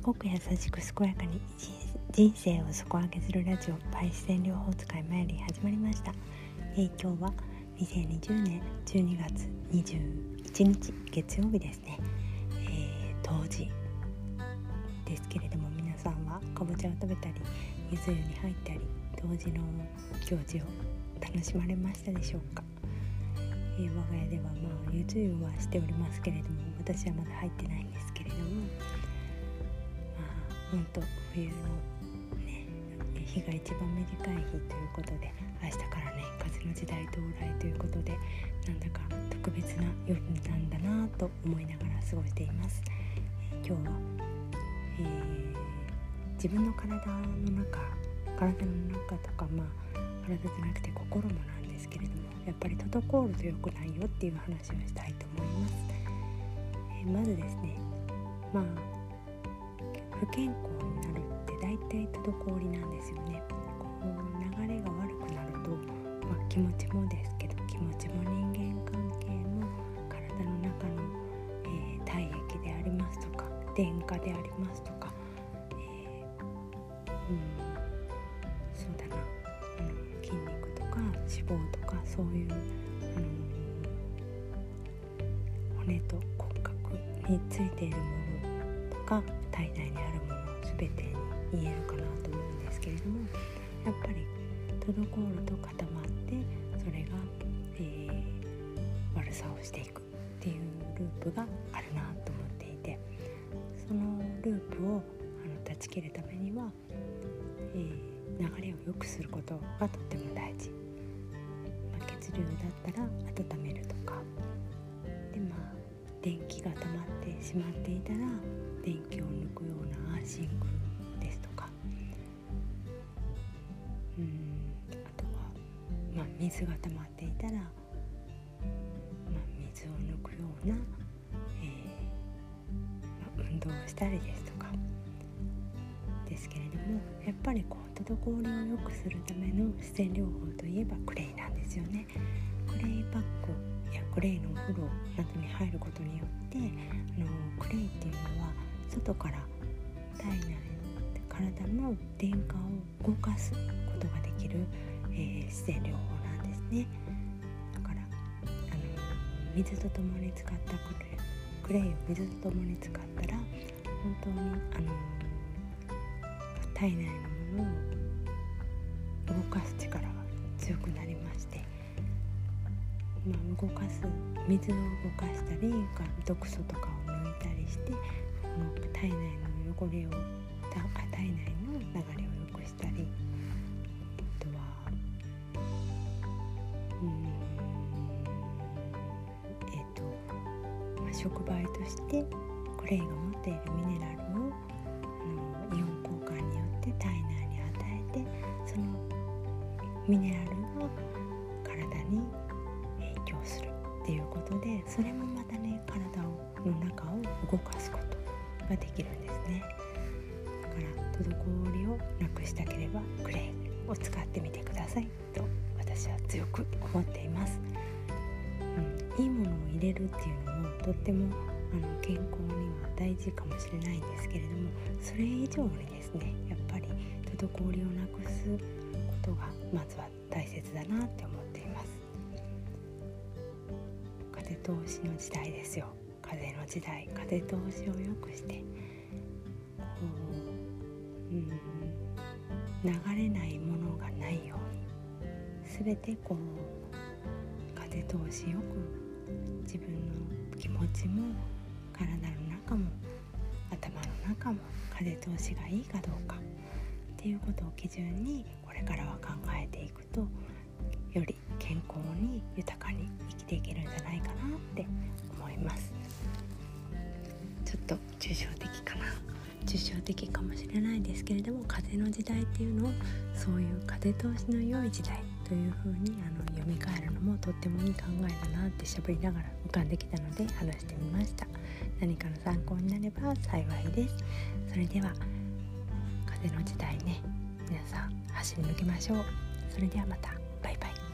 賢く優しく健やかに人生を底上げするラジオパイセン療法使いマイリー始まりました、えー、今日は2020年12月21日月曜日ですね、えー、当時ですけれども皆さんはかぼちゃを食べたりゆず湯に入ったり当時の行事を楽しまれましたでしょうか、えー、我が家ではまあゆず湯はしておりますけれども私はまだ入ってないんですけれども本当冬のね日が一番短い日ということで明日からね風の時代到来ということでなんだか特別な夜なんだなと思いながら過ごしています、今日は、えー、自分の体の中体の中とかまあ体じゃなくて心もなんですけれどもやっぱり滞ると良くないよっていう話をしたいと思います、えー、まずですねまあ不健康になるって大体滞りなんですよね。こう流れが悪くなると、まあ、気持ちもですけど気持ちも人間関係も体の中の、えー、体液でありますとか電荷でありますとか、えー、うん筋肉とか脂肪とかそういう、あの骨と骨格についているものとか体内にあるもの全てに言えるかなと思うんですけれどもやっぱり滞ると固まってそれが、えー、悪さをしていくっていうループがあるなと思っていてそのループをあの断ち切るためには、えー、流れを良くすることがとっても大事。血流だったら温めるとか。でまあ電気が溜まってしまっていたら電気水が溜まっていたら、まあ、水を抜くような、えーまあ、運動をしたりですとかですけれどもやっぱりこう滞りを良くするための自然療法といえばクレイなんですよね。クレイパックやクレイのお風呂などに入ることによってあのクレイっていうのは外から体内体の電荷を動かすことができる、えー、自然療法ね。だからあの水と共に使ったクレイクレイを水と共に使ったら本当にあの体内のものを動かす力が強くなりまして、まあ、動かす水を動かしたり毒素とかを抜いたりしてこの体内の汚れを体内触媒としてクレイが持っているミネラルをあのイオン交換によって体内に与えてそのミネラルが体に影響するっていうことでそれもまたね体の中を動かすことができるんですね。だから滞りをなくしたければクレイを使ってみてくださいと私は強く思っています、うん、いいものを入れるっていうのもとってもあの健康には大事かもしれないんですけれどもそれ以上にですねやっぱり滞りをなくすことがまずは大切だなって思っています。風通しの時代ですよ。風の時代。風通しを良くしてこう、うん、流れないものがないように全てこう風通しよく自分の気持ちも体の中も頭の中も風通しがいいかどうかっていうことを基準にこれからは考えていくとより健康に豊かに生きていけるんじゃないかなって思います。ちょっと抽象的かな抽象的かもしれないですけれども風の時代っていうのをそういう風通しの良い時代というふうにあの読み替えるとってもいい考えだなってしゃべりながら浮かんできたので話してみました。何かの参考になれば幸いです。それでは風の時代ね。皆さん走り抜けましょう。それではまた。バイバイ。